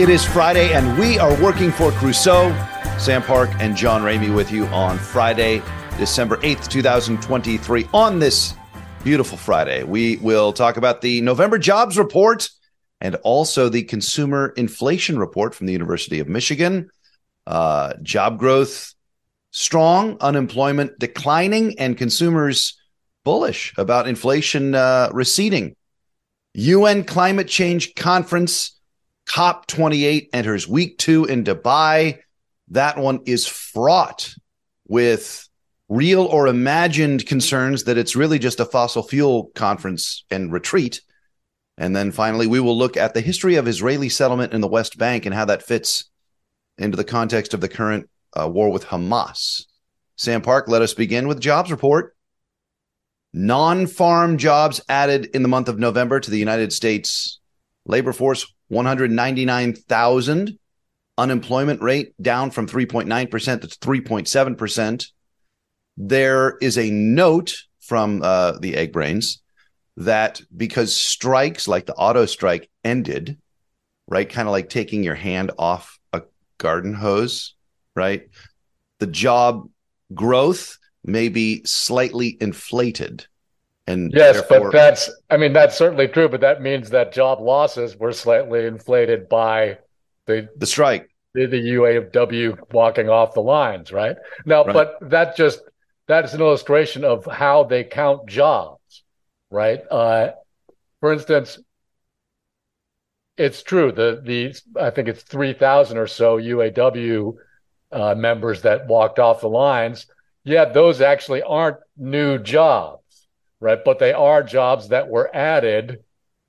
It is Friday, and we are working for Crusoe. Sam Park and John Ramey with you on Friday, December 8th, 2023. On this beautiful Friday, we will talk about the November jobs report and also the consumer inflation report from the University of Michigan. Uh, job growth strong, unemployment declining, and consumers bullish about inflation uh, receding. UN climate change conference COP28 enters week two in Dubai. That one is fraught with real or imagined concerns that it's really just a fossil fuel conference and retreat. And then finally, we will look at the history of Israeli settlement in the West Bank and how that fits into the context of the current uh, war with Hamas. Sam Park, let us begin with jobs report. Non farm jobs added in the month of November to the United States labor force 199,000. Unemployment rate down from 3.9% to 3.7%. There is a note from uh, the Egg Brains that because strikes like the auto strike ended, right? Kind of like taking your hand off a garden hose, right? The job growth may be slightly inflated. And yes, but that's, I mean, that's certainly true, but that means that job losses were slightly inflated by the, the strike, the, the UAW walking off the lines, right? Now, right. but that just, that is an illustration of how they count jobs, right? Uh, for instance, it's true. The the I think it's three thousand or so UAW uh, members that walked off the lines. Yeah, those actually aren't new jobs right? But they are jobs that were added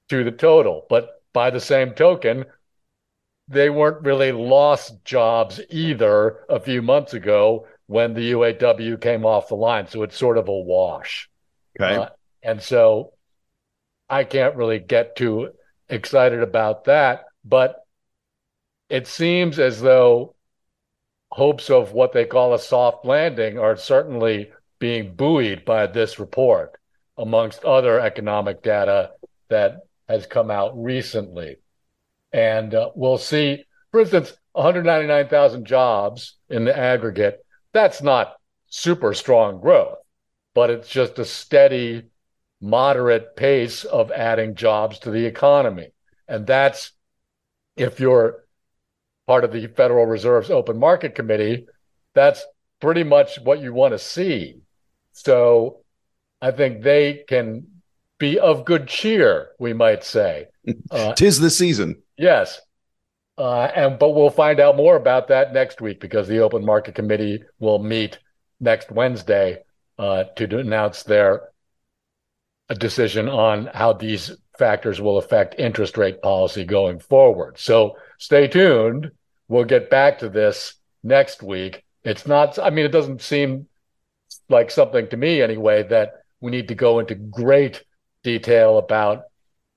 to the total. But by the same token, they weren't really lost jobs either a few months ago when the UAW came off the line. So it's sort of a wash. Okay. Uh, and so I can't really get too excited about that. But it seems as though hopes of what they call a soft landing are certainly being buoyed by this report amongst other economic data that has come out recently. And uh, we'll see, for instance, 199,000 jobs in the aggregate. That's not super strong growth, but it's just a steady, moderate pace of adding jobs to the economy. And that's if you're part of the Federal Reserve's open market committee, that's pretty much what you want to see. So I think they can be of good cheer, we might say. Uh, Tis the season. Yes. Uh, and but we'll find out more about that next week because the Open Market Committee will meet next Wednesday uh, to announce their decision on how these factors will affect interest rate policy going forward. So stay tuned. We'll get back to this next week. It's not, I mean, it doesn't seem like something to me anyway that we need to go into great detail about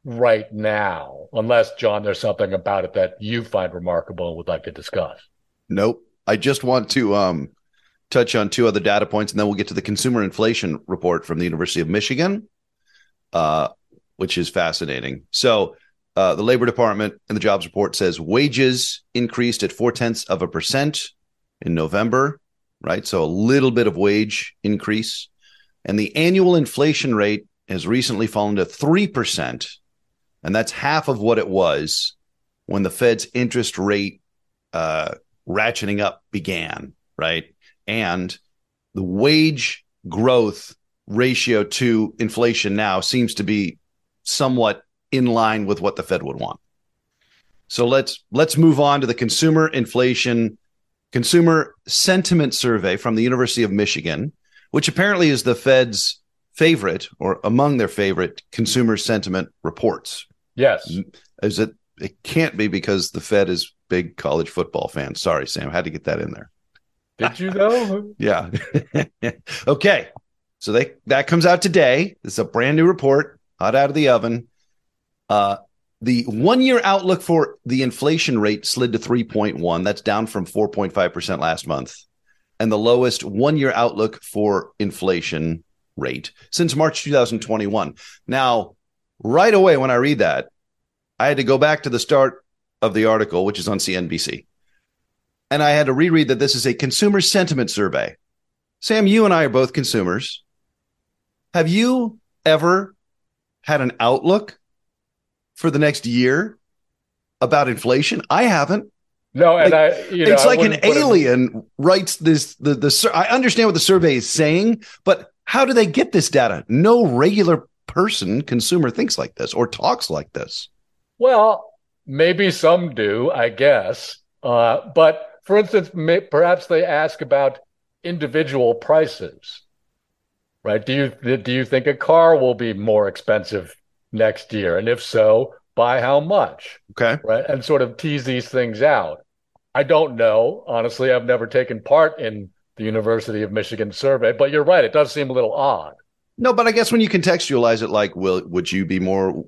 right now, unless, John, there's something about it that you find remarkable and would like to discuss. Nope. I just want to um, touch on two other data points, and then we'll get to the consumer inflation report from the University of Michigan, uh, which is fascinating. So, uh, the Labor Department and the jobs report says wages increased at four tenths of a percent in November, right? So, a little bit of wage increase. And the annual inflation rate has recently fallen to 3%. And that's half of what it was when the Fed's interest rate uh, ratcheting up began, right? And the wage growth ratio to inflation now seems to be somewhat in line with what the Fed would want. So let's let's move on to the consumer inflation consumer sentiment survey from the University of Michigan which apparently is the Fed's favorite or among their favorite consumer sentiment reports. Yes. Is it it can't be because the Fed is big college football fans. Sorry, Sam, had to get that in there. Did you know? yeah. okay. So they that comes out today. It's a brand new report, hot out of the oven. Uh the one year outlook for the inflation rate slid to 3.1. That's down from 4.5% last month and the lowest one year outlook for inflation rate since March 2021. Now, right away when I read that, I had to go back to the start of the article, which is on CNBC. And I had to reread that this is a consumer sentiment survey. Sam, you and I are both consumers. Have you ever had an outlook for the next year about inflation? I haven't. No, and like, I, you know, it's like an alien writes this. The the I understand what the survey is saying, but how do they get this data? No regular person, consumer, thinks like this or talks like this. Well, maybe some do, I guess. Uh, but for instance, may, perhaps they ask about individual prices, right? Do you do you think a car will be more expensive next year, and if so, by how much? Okay, right, and sort of tease these things out. I don't know. Honestly, I've never taken part in the University of Michigan survey, but you're right. It does seem a little odd. No, but I guess when you contextualize it, like, will would you be more?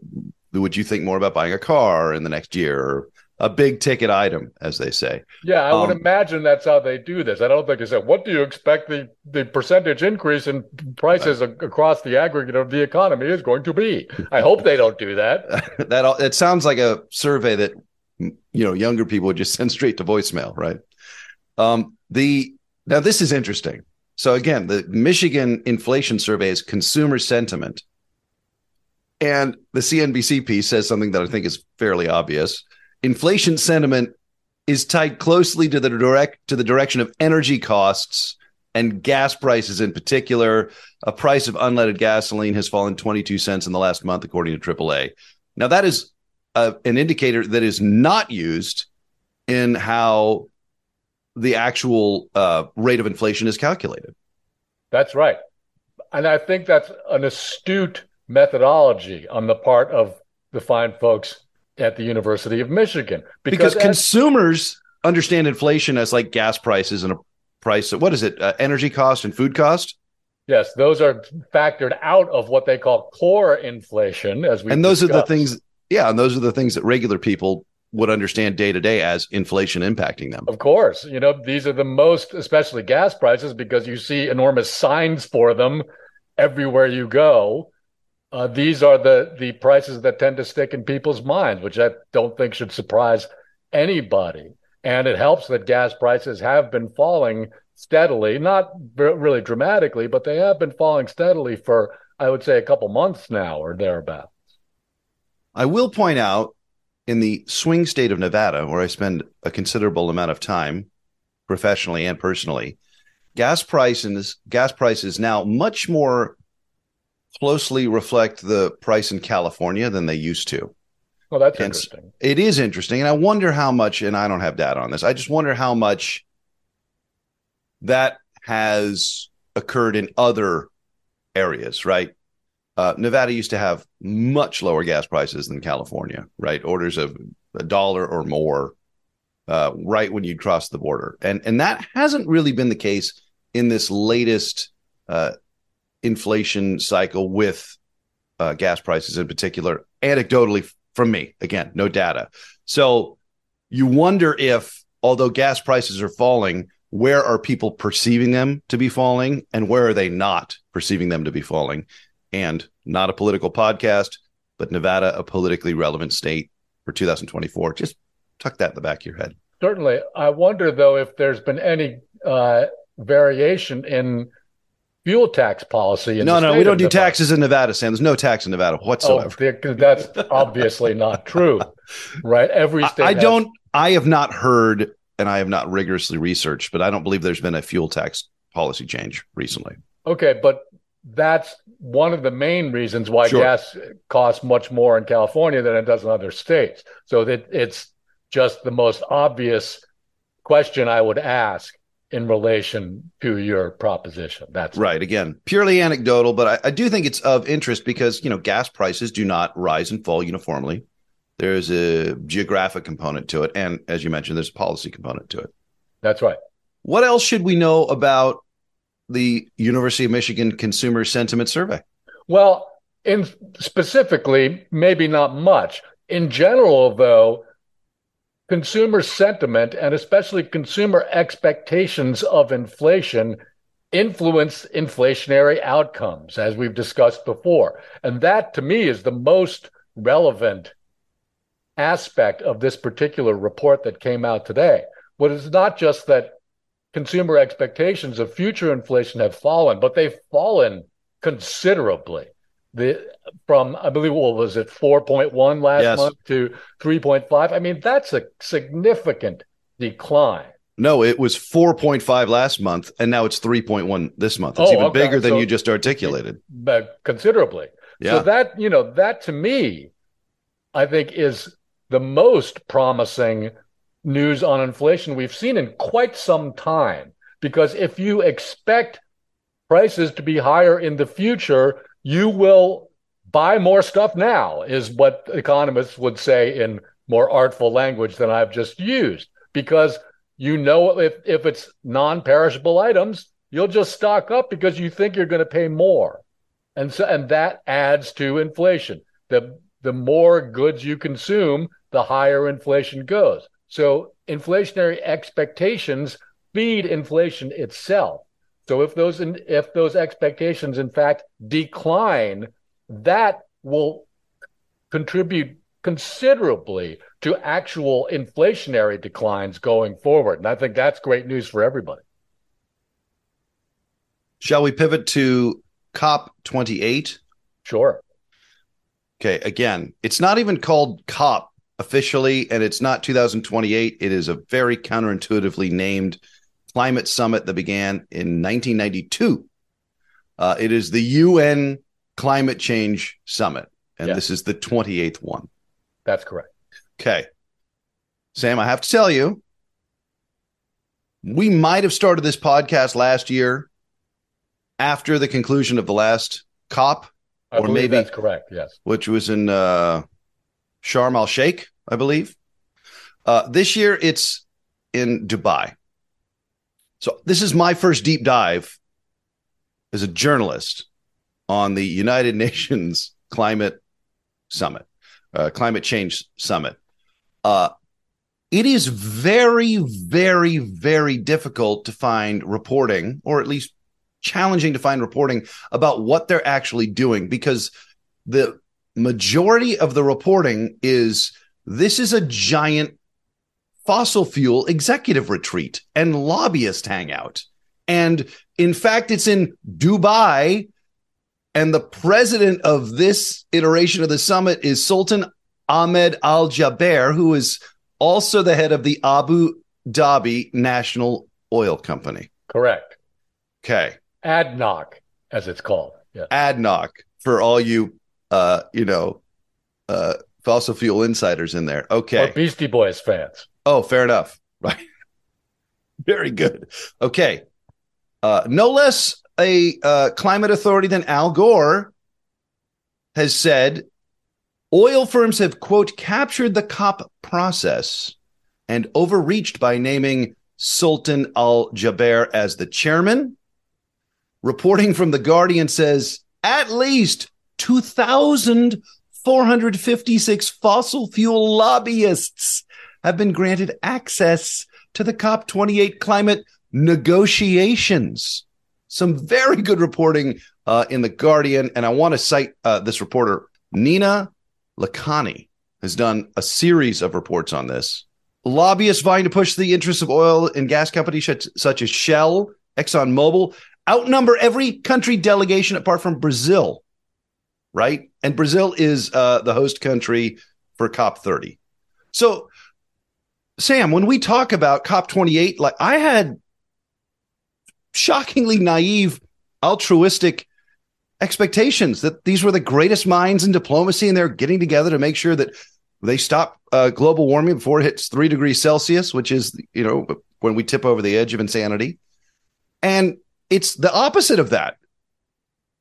Would you think more about buying a car in the next year, or a big ticket item, as they say? Yeah, I um, would imagine that's how they do this. I don't think they said, "What do you expect the the percentage increase in prices right. across the aggregate of the economy is going to be?" I hope they don't do that. that it sounds like a survey that you know younger people would just send straight to voicemail, right? Um, the now this is interesting. So again, the Michigan inflation survey is consumer sentiment. And the CNBC piece says something that I think is fairly obvious. Inflation sentiment is tied closely to the direct to the direction of energy costs and gas prices in particular. A price of unleaded gasoline has fallen 22 cents in the last month, according to AAA. Now, that is a, an indicator that is not used in how the actual uh, rate of inflation is calculated. That's right. And I think that's an astute methodology on the part of the fine folks at the University of Michigan. Because, because consumers understand inflation as like gas prices and a price. What is it? Uh, energy cost and food cost? Yes, those are factored out of what they call core inflation, as we and those discussed. are the things. Yeah, and those are the things that regular people would understand day to day as inflation impacting them. Of course. You know, these are the most, especially gas prices, because you see enormous signs for them everywhere you go. Uh, these are the the prices that tend to stick in people's minds, which I don't think should surprise anybody. And it helps that gas prices have been falling steadily, not really dramatically, but they have been falling steadily for, I would say, a couple months now or thereabouts. I will point out in the swing state of Nevada, where I spend a considerable amount of time professionally and personally, gas prices gas prices now much more closely reflect the price in California than they used to. Well, that's and interesting. It is interesting, and I wonder how much. And I don't have data on this. I just wonder how much that has occurred in other areas, right? Uh, Nevada used to have much lower gas prices than California, right? Orders of a dollar or more, uh, right when you'd cross the border, and and that hasn't really been the case in this latest uh, inflation cycle with uh, gas prices in particular. Anecdotally, from me, again, no data. So you wonder if, although gas prices are falling, where are people perceiving them to be falling, and where are they not perceiving them to be falling? and not a political podcast, but Nevada, a politically relevant state for 2024. Just tuck that in the back of your head. Certainly. I wonder, though, if there's been any uh, variation in fuel tax policy. no, no, we don't do Nevada. taxes in Nevada, Sam. There's no tax in Nevada whatsoever. Oh, that's obviously not true, right? Every state. I, I has... don't. I have not heard, and I have not rigorously researched, but I don't believe there's been a fuel tax policy change recently. Okay, but that's one of the main reasons why sure. gas costs much more in California than it does in other states. So that it's just the most obvious question I would ask in relation to your proposition. That's right. Again, purely anecdotal, but I, I, do think it's of interest because you know gas prices do not rise and fall uniformly. There's a geographic component to it, and as you mentioned, there's a policy component to it. That's right. What else should we know about the University of Michigan Consumer Sentiment Survey? Well, in specifically, maybe not much. In general, though, consumer sentiment and especially consumer expectations of inflation influence inflationary outcomes, as we've discussed before. And that to me is the most relevant aspect of this particular report that came out today. What is not just that consumer expectations of future inflation have fallen, but they've fallen considerably. The from I believe what was it 4.1 last yes. month to 3.5. I mean that's a significant decline. No, it was 4.5 last month, and now it's 3.1 this month. It's oh, even okay. bigger than so, you just articulated. But considerably. Yeah. So that, you know, that to me, I think is the most promising news on inflation we've seen in quite some time. Because if you expect prices to be higher in the future, you will buy more stuff now, is what economists would say in more artful language than I've just used. Because you know if, if it's non-perishable items, you'll just stock up because you think you're going to pay more. And so and that adds to inflation. The the more goods you consume, the higher inflation goes. So inflationary expectations feed inflation itself. So if those if those expectations in fact decline, that will contribute considerably to actual inflationary declines going forward. And I think that's great news for everybody. Shall we pivot to COP 28? Sure. Okay. Again, it's not even called COP officially, and it's not 2028. It is a very counterintuitively named climate summit that began in 1992. Uh, it is the UN Climate Change Summit, and yes. this is the 28th one. That's correct. Okay. Sam, I have to tell you, we might have started this podcast last year after the conclusion of the last COP, I or maybe that's correct. Yes, which was in uh, Sharm el Sheikh, I believe. Uh, this year, it's in Dubai. So this is my first deep dive as a journalist on the United Nations Climate Summit, uh, Climate Change Summit. Uh, it is very, very, very difficult to find reporting, or at least challenging to find reporting about what they're actually doing because the majority of the reporting is this is a giant fossil fuel executive retreat and lobbyist hangout. And in fact, it's in Dubai. And the president of this iteration of the summit is Sultan Ahmed Al Jaber, who is also the head of the Abu Dhabi National Oil Company. Correct. Okay. ADNOC, as it's called. Yeah. ADNOC for all you, uh, you know, uh, fossil fuel insiders in there. Okay. Or Beastie Boys fans. Oh, fair enough. Right. Very good. Okay. Uh, no less a uh, climate authority than Al Gore has said oil firms have, quote, captured the COP process and overreached by naming Sultan Al Jaber as the chairman. Reporting from The Guardian says at least 2,456 fossil fuel lobbyists have been granted access to the COP28 climate negotiations. Some very good reporting uh, in The Guardian. And I want to cite uh, this reporter, Nina Lakhani, has done a series of reports on this. Lobbyists vying to push the interests of oil and gas companies such as Shell, ExxonMobil, outnumber every country delegation apart from Brazil, right? And Brazil is uh, the host country for COP30. So, Sam, when we talk about COP28, like I had shockingly naive, altruistic expectations that these were the greatest minds in diplomacy and they're getting together to make sure that they stop uh, global warming before it hits three degrees Celsius, which is, you know, when we tip over the edge of insanity. And it's the opposite of that,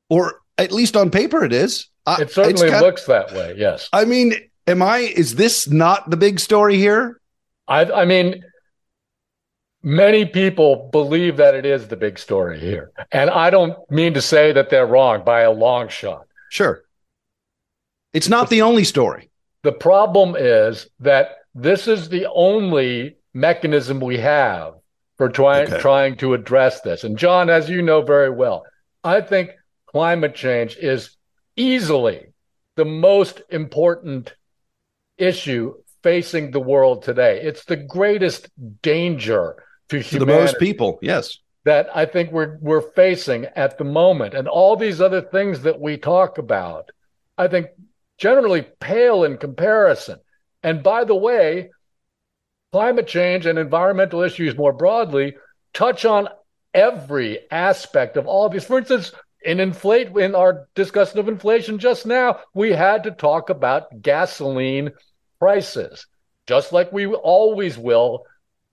or at least on paper, it is. It certainly looks that way. Yes. I mean, am I? Is this not the big story here? I, I mean, many people believe that it is the big story here, and I don't mean to say that they're wrong by a long shot. Sure. It's not the only story. The problem is that this is the only mechanism we have for trying okay. trying to address this. And John, as you know very well, I think climate change is easily the most important issue facing the world today. It's the greatest danger to, to the most people. Yes. That I think we're we're facing at the moment. And all these other things that we talk about, I think generally pale in comparison. And by the way, climate change and environmental issues more broadly touch on every aspect of all of these. For instance, in inflate in our discussion of inflation just now, we had to talk about gasoline prices, just like we always will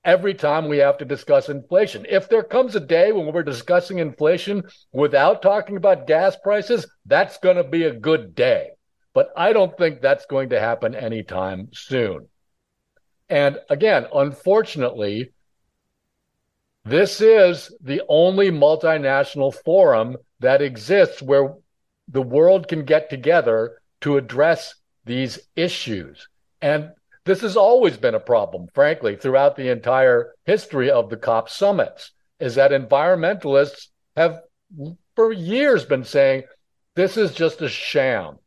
every time we have to discuss inflation. If there comes a day when we're discussing inflation without talking about gas prices, that's going to be a good day. But I don't think that's going to happen anytime soon. And again, unfortunately, this is the only multinational forum that exists where the world can get together to address these issues. And this has always been a problem, frankly, throughout the entire history of the COP summits, is that environmentalists have for years been saying this is just a sham.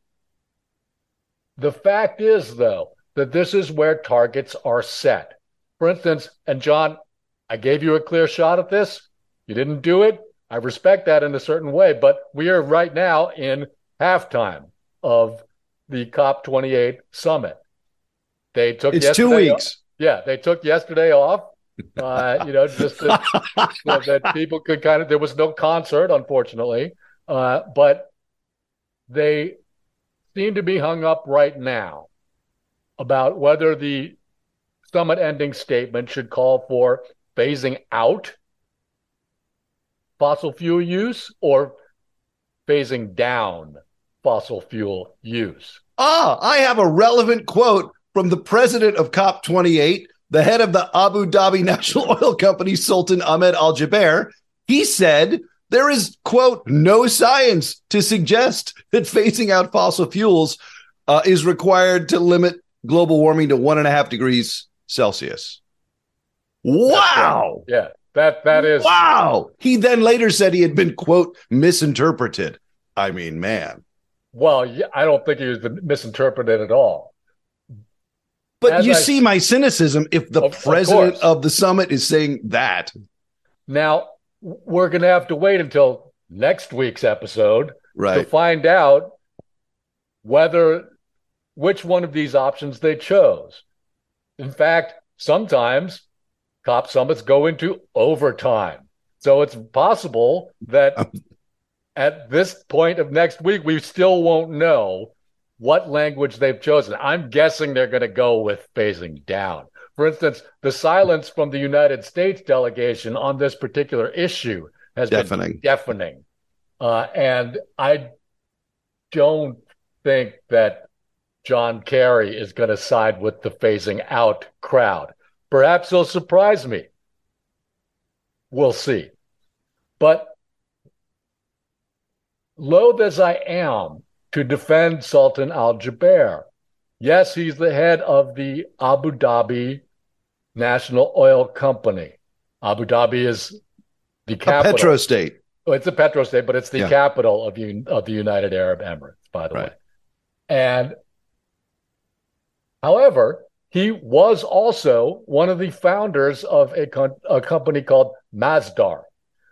The fact is, though, that this is where targets are set. For instance, and John, I gave you a clear shot at this. You didn't do it. I respect that in a certain way, but we are right now in halftime of the COP28 summit. They took it's two weeks. Off. Yeah, they took yesterday off. Uh, you know, just to, so that people could kind of. There was no concert, unfortunately, uh, but they seem to be hung up right now about whether the summit ending statement should call for phasing out fossil fuel use or phasing down fossil fuel use. Ah, I have a relevant quote from the president of COP28, the head of the Abu Dhabi National Oil Company, Sultan Ahmed Al Jaber. He said there is, quote, no science to suggest that phasing out fossil fuels uh, is required to limit global warming to one and a half degrees Celsius. Wow. Yeah, that that is wow. He then later said he had been quote misinterpreted. I mean, man. Well, I don't think he was misinterpreted at all. But As you I, see my cynicism if the of, president of, of the summit is saying that. Now, we're going to have to wait until next week's episode right. to find out whether which one of these options they chose. In fact, sometimes cop summits go into overtime. So it's possible that at this point of next week, we still won't know what language they've chosen. I'm guessing they're going to go with phasing down. For instance, the silence from the United States delegation on this particular issue has deafening. been deafening. Uh, and I don't think that John Kerry is going to side with the phasing out crowd. Perhaps he'll surprise me. We'll see. But loath as I am to defend Sultan Al Jaber. Yes, he's the head of the Abu Dhabi National Oil Company. Abu Dhabi is the capital. A petro state. Oh, it's a petro state, but it's the yeah. capital of, of the United Arab Emirates, by the right. way. And however, he was also one of the founders of a, a company called Masdar,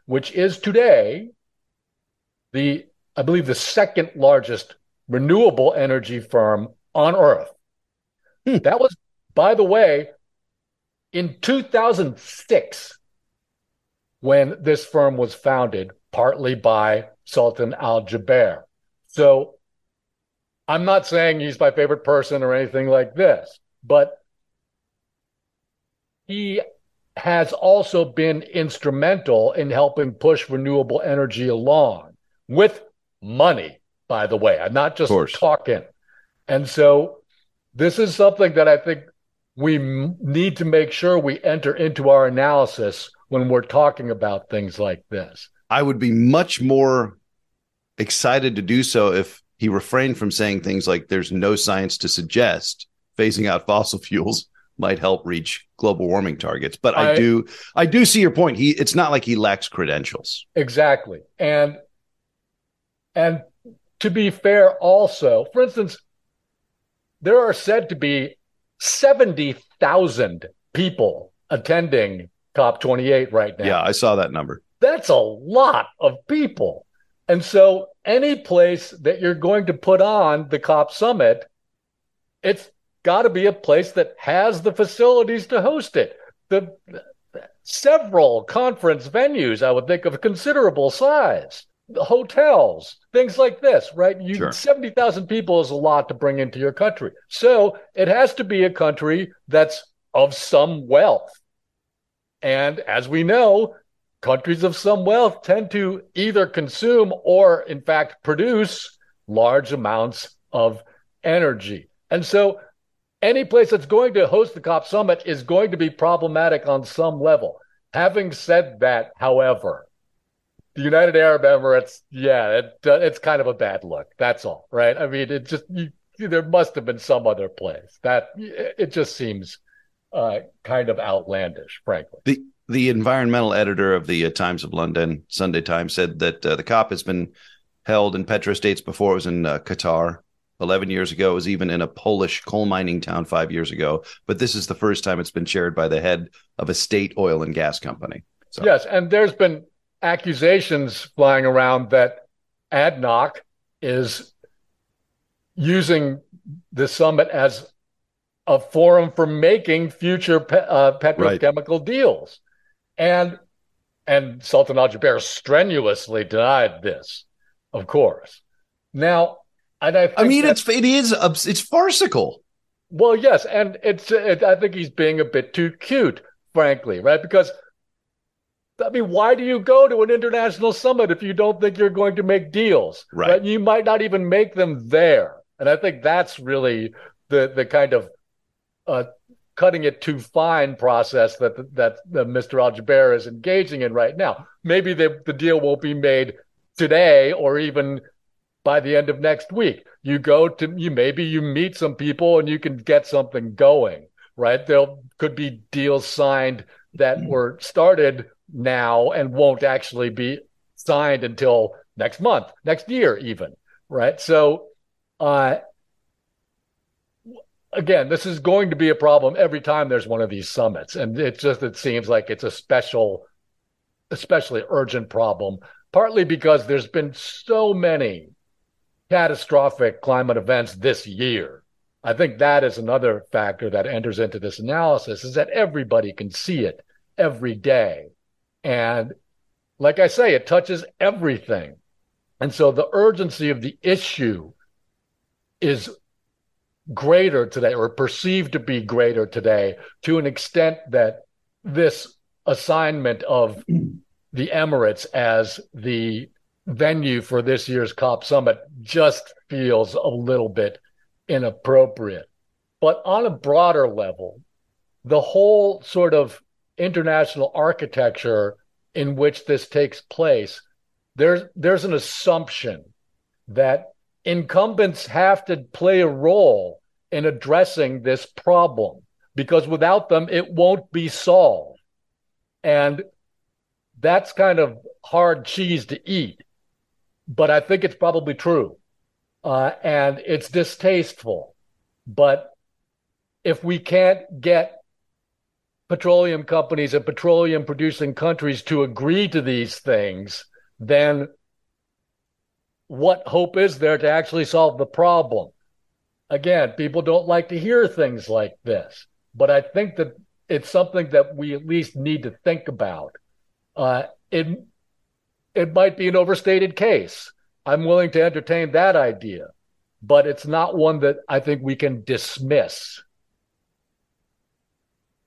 which is today the I believe, the second largest renewable energy firm on earth. Hmm. That was, by the way, in 2006 when this firm was founded, partly by Sultan Al Jaber. So I'm not saying he's my favorite person or anything like this, but he has also been instrumental in helping push renewable energy along with money, by the way. I'm not just talking. And so this is something that I think we m- need to make sure we enter into our analysis when we're talking about things like this. I would be much more excited to do so if he refrained from saying things like there's no science to suggest phasing out fossil fuels might help reach global warming targets but I, I, do i do see your point he it's not like he lacks credentials exactly and and to be fair, also, for instance, there are said to be 70,000 people attending COP28 right now. Yeah, I saw that number. That's a lot of people. And so, any place that you're going to put on the COP summit, it's got to be a place that has the facilities to host it. The several conference venues, I would think, of considerable size, hotels, things like this, right? You sure. 70,000 people is a lot to bring into your country. So it has to be a country that's of some wealth. And as we know, countries of some wealth tend to either consume or, in fact, produce large amounts of energy. And so any place that's going to host the COP summit is going to be problematic on some level. Having said that, however, the United Arab Emirates, yeah, it, uh, it's kind of a bad look. That's all, right? I mean, it just you, there must have been some other place that it just seems uh, kind of outlandish, frankly. The the environmental editor of the uh, Times of London Sunday Times said that uh, the COP has been held in petrostates before it was in uh, Qatar. 11 years ago. It was even in a Polish coal mining town five years ago. But this is the first time it's been chaired by the head of a state oil and gas company. So. Yes. And there's been accusations flying around that ADNOC is using the summit as a forum for making future pe- uh, petrochemical right. deals. And and Sultan Al Jaber strenuously denied this, of course. Now, and I, I mean, it's it is it's farcical. Well, yes, and it's it, I think he's being a bit too cute, frankly, right? Because I mean, why do you go to an international summit if you don't think you're going to make deals? Right. right? You might not even make them there, and I think that's really the the kind of uh, cutting it too fine process that that, that Mr. Al Jaber is engaging in right now. Maybe the the deal won't be made today or even by the end of next week. You go to you maybe you meet some people and you can get something going, right? There could be deals signed that were started now and won't actually be signed until next month, next year even, right? So uh again, this is going to be a problem every time there's one of these summits. And it just it seems like it's a special especially urgent problem, partly because there's been so many catastrophic climate events this year. I think that is another factor that enters into this analysis is that everybody can see it every day. And like I say, it touches everything. And so the urgency of the issue is greater today or perceived to be greater today to an extent that this assignment of the Emirates as the venue for this year's COP summit just feels a little bit inappropriate. But on a broader level, the whole sort of international architecture in which this takes place, there's there's an assumption that incumbents have to play a role in addressing this problem because without them it won't be solved. And that's kind of hard cheese to eat but I think it's probably true. Uh, and it's distasteful. But if we can't get petroleum companies and petroleum producing countries to agree to these things, then what hope is there to actually solve the problem? Again, people don't like to hear things like this, but I think that it's something that we at least need to think about. Uh, it it might be an overstated case. I'm willing to entertain that idea, but it's not one that I think we can dismiss.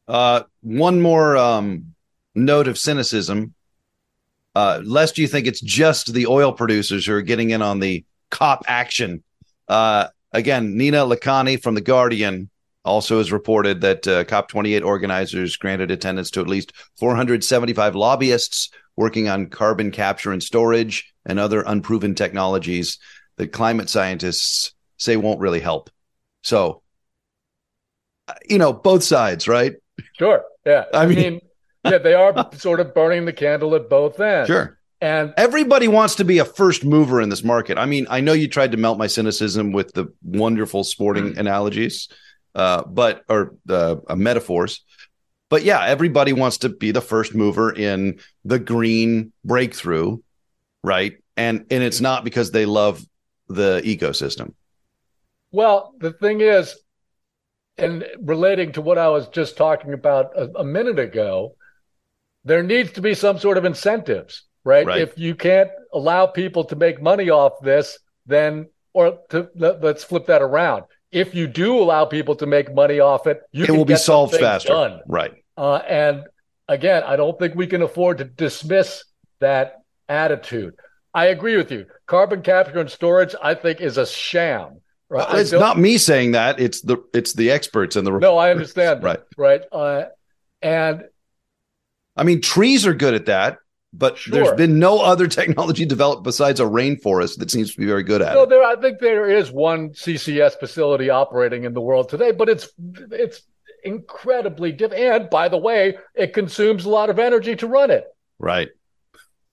Uh, one more um, note of cynicism. Uh, lest you think it's just the oil producers who are getting in on the cop action. Uh, again, Nina Lakhani from The Guardian also has reported that uh, COP28 organizers granted attendance to at least 475 lobbyists working on carbon capture and storage and other unproven technologies that climate scientists say won't really help. So, you know, both sides, right? Sure. Yeah. I, I mean, mean, yeah, they are sort of burning the candle at both ends. Sure. And everybody wants to be a first mover in this market. I mean, I know you tried to melt my cynicism with the wonderful sporting mm. analogies. uh, but or uh, metaphors. But yeah, everybody wants to be the first mover in the green breakthrough, right? And and it's not because they love the ecosystem. Well, the thing is, and relating to what I was just talking about a, a minute ago, there needs to be some sort of incentives, right? right? If you can't allow people to make money off this, then or to let, us flip that around. If you do allow people to make money off it, you it will be solved faster, done. right? Uh, and again, I don't think we can afford to dismiss that attitude. I agree with you. Carbon capture and storage, I think, is a sham. Right? Well, it's not me saying that. It's the it's the experts and the no. I understand. Right. Right. Uh, and I mean, trees are good at that, but sure. there's been no other technology developed besides a rainforest that seems to be very good at no, it. There, I think there is one CCS facility operating in the world today, but it's it's incredibly different. And by the way, it consumes a lot of energy to run it. Right.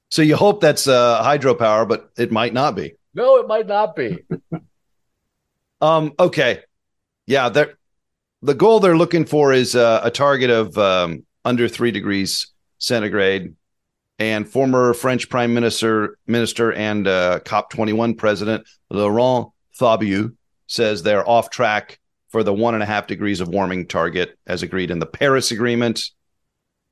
So you hope that's uh, hydropower, but it might not be. No, it might not be. um. Okay. Yeah. The goal they're looking for is uh, a target of um, under three degrees centigrade. And former French Prime Minister, Minister and uh, COP21 President Laurent Fabius says they're off track for the one and a half degrees of warming target as agreed in the Paris Agreement.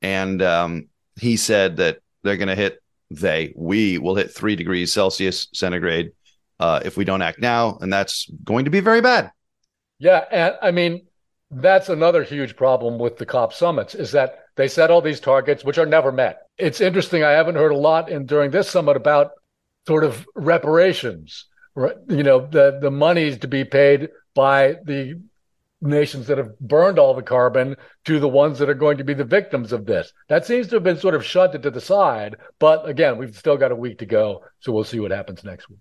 And um, he said that they're going to hit, they, we will hit three degrees Celsius centigrade uh, if we don't act now. And that's going to be very bad. Yeah. And I mean, that's another huge problem with the COP summits is that they set all these targets, which are never met. It's interesting. I haven't heard a lot in during this summit about sort of reparations, you know, the, the monies to be paid by the nations that have burned all the carbon to the ones that are going to be the victims of this. That seems to have been sort of shunted to the side. But again, we've still got a week to go. So we'll see what happens next week.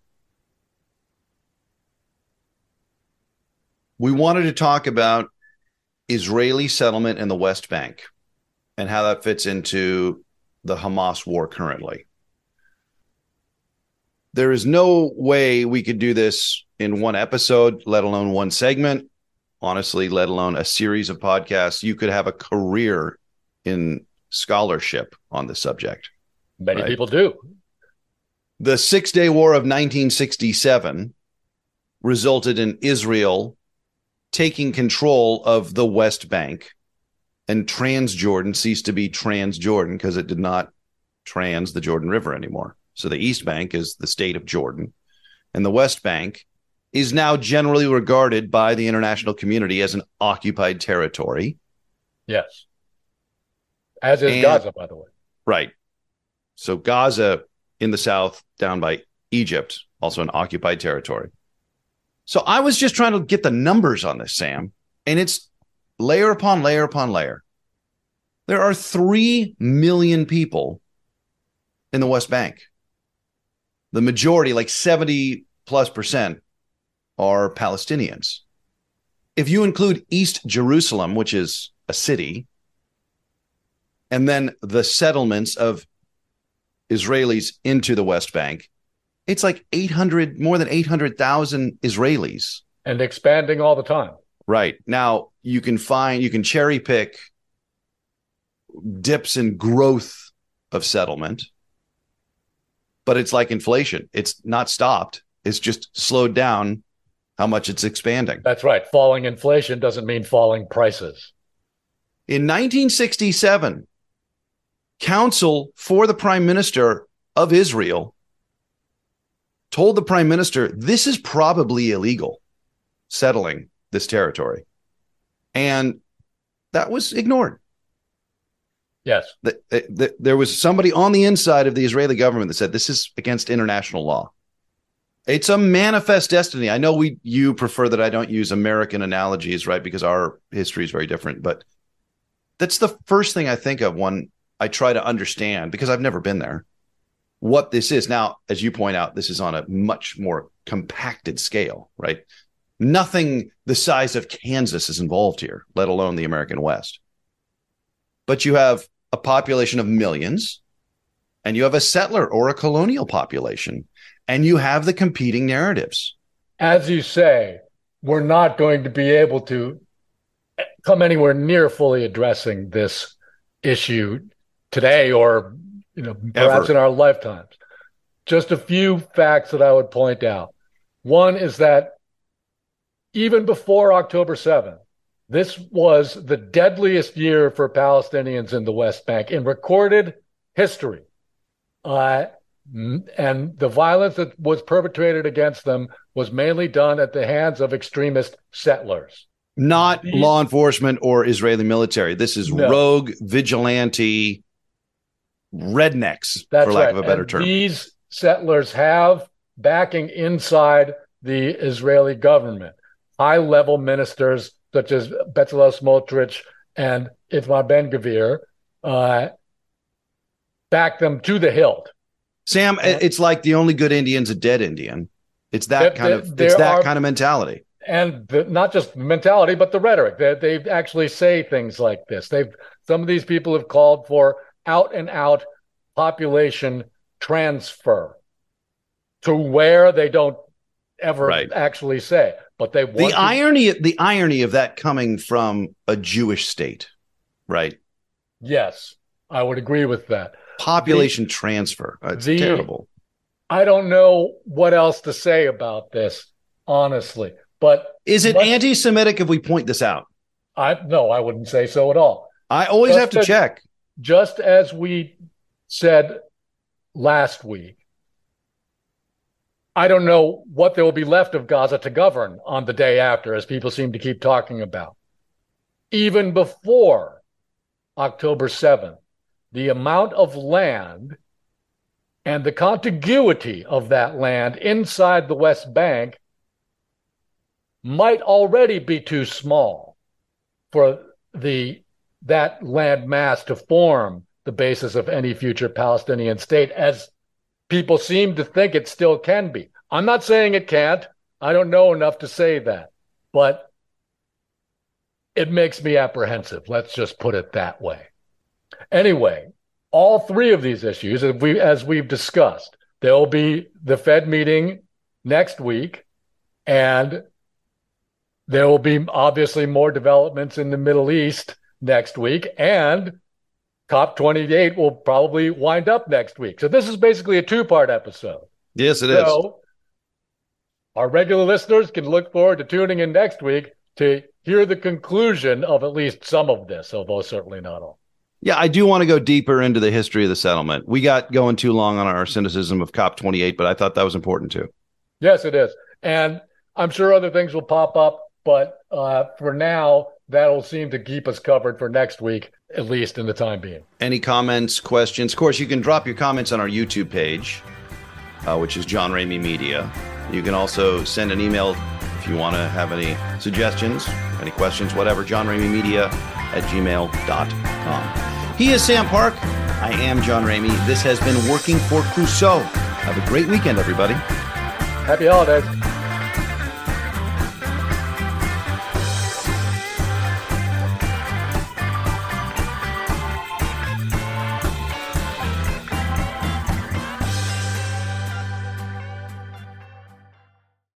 We wanted to talk about Israeli settlement in the West Bank and how that fits into the Hamas war currently. There is no way we could do this in one episode, let alone one segment, honestly, let alone a series of podcasts. You could have a career in scholarship on the subject. Many right? people do. The Six Day War of 1967 resulted in Israel taking control of the West Bank and Transjordan ceased to be Transjordan because it did not trans the Jordan River anymore. So the East Bank is the state of Jordan, and the West Bank is now generally regarded by the international community as an occupied territory. Yes. As is and, Gaza, by the way. Right. So Gaza in the south, down by Egypt, also an occupied territory. So I was just trying to get the numbers on this, Sam, and it's layer upon layer upon layer. There are 3 million people in the West Bank. The majority, like 70 plus percent, are Palestinians. If you include East Jerusalem, which is a city, and then the settlements of Israelis into the West Bank, it's like 800, more than 800,000 Israelis. And expanding all the time. Right. Now you can find, you can cherry pick dips in growth of settlement, but it's like inflation. It's not stopped. It's just slowed down how much it's expanding. That's right. Falling inflation doesn't mean falling prices. In 1967, counsel for the prime minister of Israel told the prime minister this is probably illegal settling this territory. And that was ignored. Yes. The, the, the, there was somebody on the inside of the Israeli government that said this is against international law. It's a manifest destiny. I know we you prefer that I don't use American analogies, right? Because our history is very different, but that's the first thing I think of when I try to understand because I've never been there what this is. Now, as you point out, this is on a much more compacted scale, right? Nothing the size of Kansas is involved here, let alone the American West. But you have a population of millions, and you have a settler or a colonial population, and you have the competing narratives. As you say, we're not going to be able to come anywhere near fully addressing this issue today or you know perhaps Ever. in our lifetimes. Just a few facts that I would point out. One is that even before October 7th, this was the deadliest year for Palestinians in the West Bank in recorded history. Uh, and the violence that was perpetrated against them was mainly done at the hands of extremist settlers. Not These, law enforcement or Israeli military. This is no. rogue, vigilante, rednecks, That's for lack right. of a better and term. These settlers have backing inside the Israeli government. High level ministers such as Bezalel Smotrich and Itamar Ben Gvir uh, back them to the hilt. Sam, it's like the only good Indian's a dead Indian. It's that kind of it's that are, kind of mentality. And the, not just mentality, but the rhetoric. They, they actually say things like this. They've some of these people have called for out and out population transfer to where they don't ever right. actually say, but they the to- irony the irony of that coming from a Jewish state, right? Yes, I would agree with that. Population the, transfer. It's the, terrible. I don't know what else to say about this, honestly. But is it anti-Semitic if we point this out? I no, I wouldn't say so at all. I always just have to as, check. Just as we said last week, I don't know what there will be left of Gaza to govern on the day after, as people seem to keep talking about. Even before October 7th, the amount of land and the contiguity of that land inside the West Bank might already be too small for the that land mass to form the basis of any future Palestinian state as people seem to think it still can be. I'm not saying it can't. I don't know enough to say that, but it makes me apprehensive. Let's just put it that way. Anyway, all three of these issues, as, we, as we've discussed, there will be the Fed meeting next week, and there will be obviously more developments in the Middle East next week, and COP28 will probably wind up next week. So this is basically a two part episode. Yes, it so, is. Our regular listeners can look forward to tuning in next week to hear the conclusion of at least some of this, although certainly not all. Yeah, I do want to go deeper into the history of the settlement. We got going too long on our cynicism of COP28, but I thought that was important too. Yes, it is. And I'm sure other things will pop up, but uh, for now, that'll seem to keep us covered for next week, at least in the time being. Any comments, questions? Of course, you can drop your comments on our YouTube page, uh, which is John Ramey Media. You can also send an email if you want to have any suggestions, any questions, whatever, John Ramey Media at gmail.com. He is Sam Park. I am John Ramey. This has been Working for Crusoe. Have a great weekend, everybody. Happy holidays.